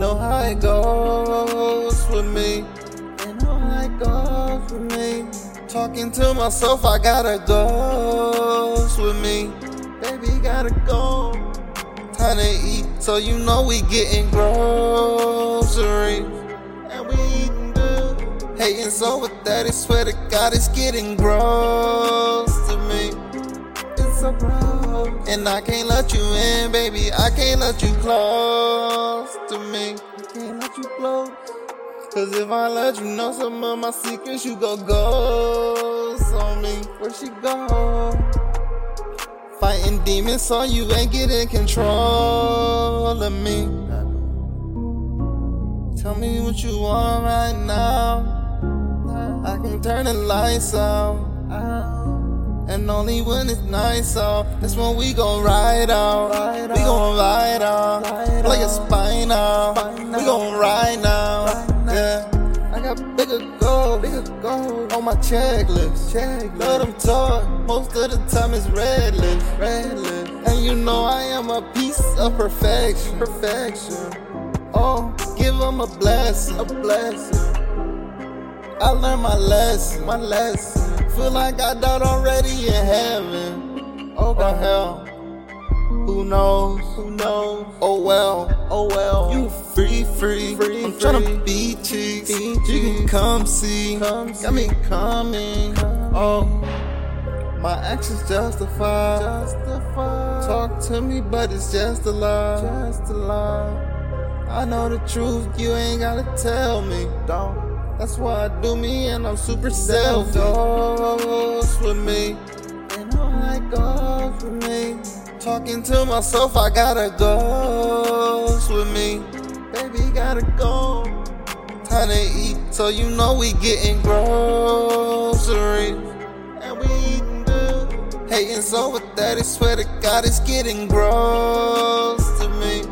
know how it goes with me. They know how it goes with me. Talking to myself, I gotta go with me. Baby, gotta go. Time to eat, so you know we getting groceries. And we eating good. Hating so with that, I swear to God, it's getting gross to me. It's so gross. And I can't let you in, baby. I can't let you close to me. I can't let you close. Cause if I let you know some of my secrets, you go ghost on me. Where she go? Fighting demons so you ain't getting control of me. Tell me what you want right now. I can turn the lights out. And only when it's nice out, that's when we gon' ride out. On my checklist. Checklist. Let them talk. Most of the time it's red list, red list. And you know I am a piece of perfection, perfection. Oh, give them a blessing, a blessing. I learned my lesson, my lesson. Feel like I died already in heaven. Oh, but hell. Who knows? Who knows? Oh well, oh well. You free, free, free. I'm tryna be cheeks. You can come see. Come Got me coming. Oh, my actions justify. Justify. Talk to me, but it's just a lie. Just a lie. I know the truth. You ain't gotta tell me. Don't. That's why I do me, and I'm super selfish. Goes with me. Goes with me. Talking to myself, I gotta go with me. Baby, gotta go. Time to eat, so you know we getting groceries. And we eating good. Hating so with that, I swear to God, it's getting gross to me.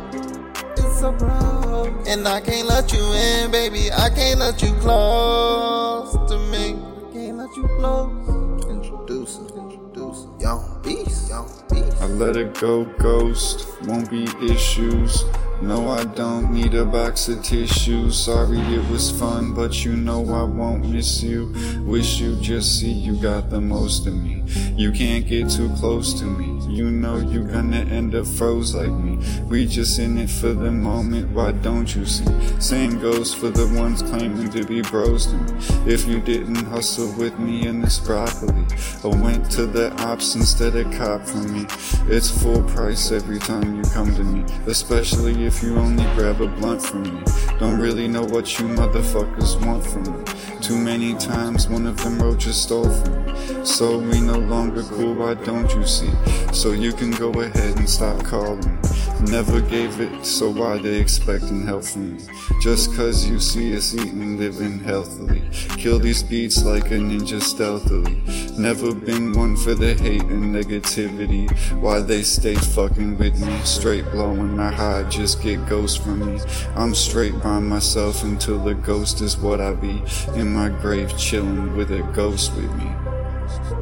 It's so gross. And I can't let you in, baby. I can't let you close to me. I can't let you close. Introducing, introducing. I let it go, ghost. Won't be issues. No, I don't need a box of tissues. Sorry it was fun, but you know I won't miss you. Wish you just see you got the most of me. You can't get too close to me. You know you gonna end up froze like me. We just in it for the moment, why don't you see? Same goes for the ones claiming to be bros to me. If you didn't hustle with me in this broccoli, or went to the ops instead of cop for me, it's full price every time you come to me. Especially if you only grab a blunt from me. Don't really know what you motherfuckers want from me. Too many times one of them roaches stole from me. So we no longer cool, why don't you see? So you can go ahead and stop calling. Never gave it, so why they expecting help from me? Just cause you see us eating, living healthily. Kill these beats like a ninja stealthily. Never been one for the hate and negativity. Why they stay fucking with me? Straight blowing my high, just get ghost from me. I'm straight by myself until the ghost is what I be. In my grave chilling with a ghost with me.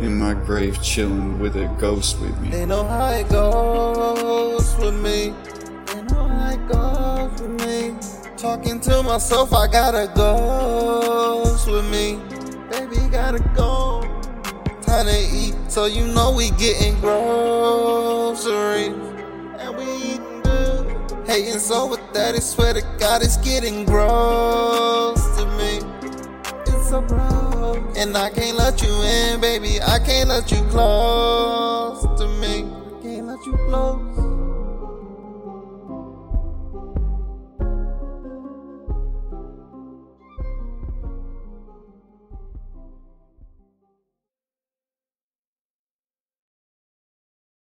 In my grave chilling with a ghost with me. They know how it goes with me. And how it goes with me. Talking to myself, I gotta go with me. Baby, gotta go. Time to eat, so you know we getting groceries. And we eating good. Hating so with that, I swear to God, it's getting gross to me. It's so gross. And I can't let you in, baby. I can't let you close to me. Can't let you close.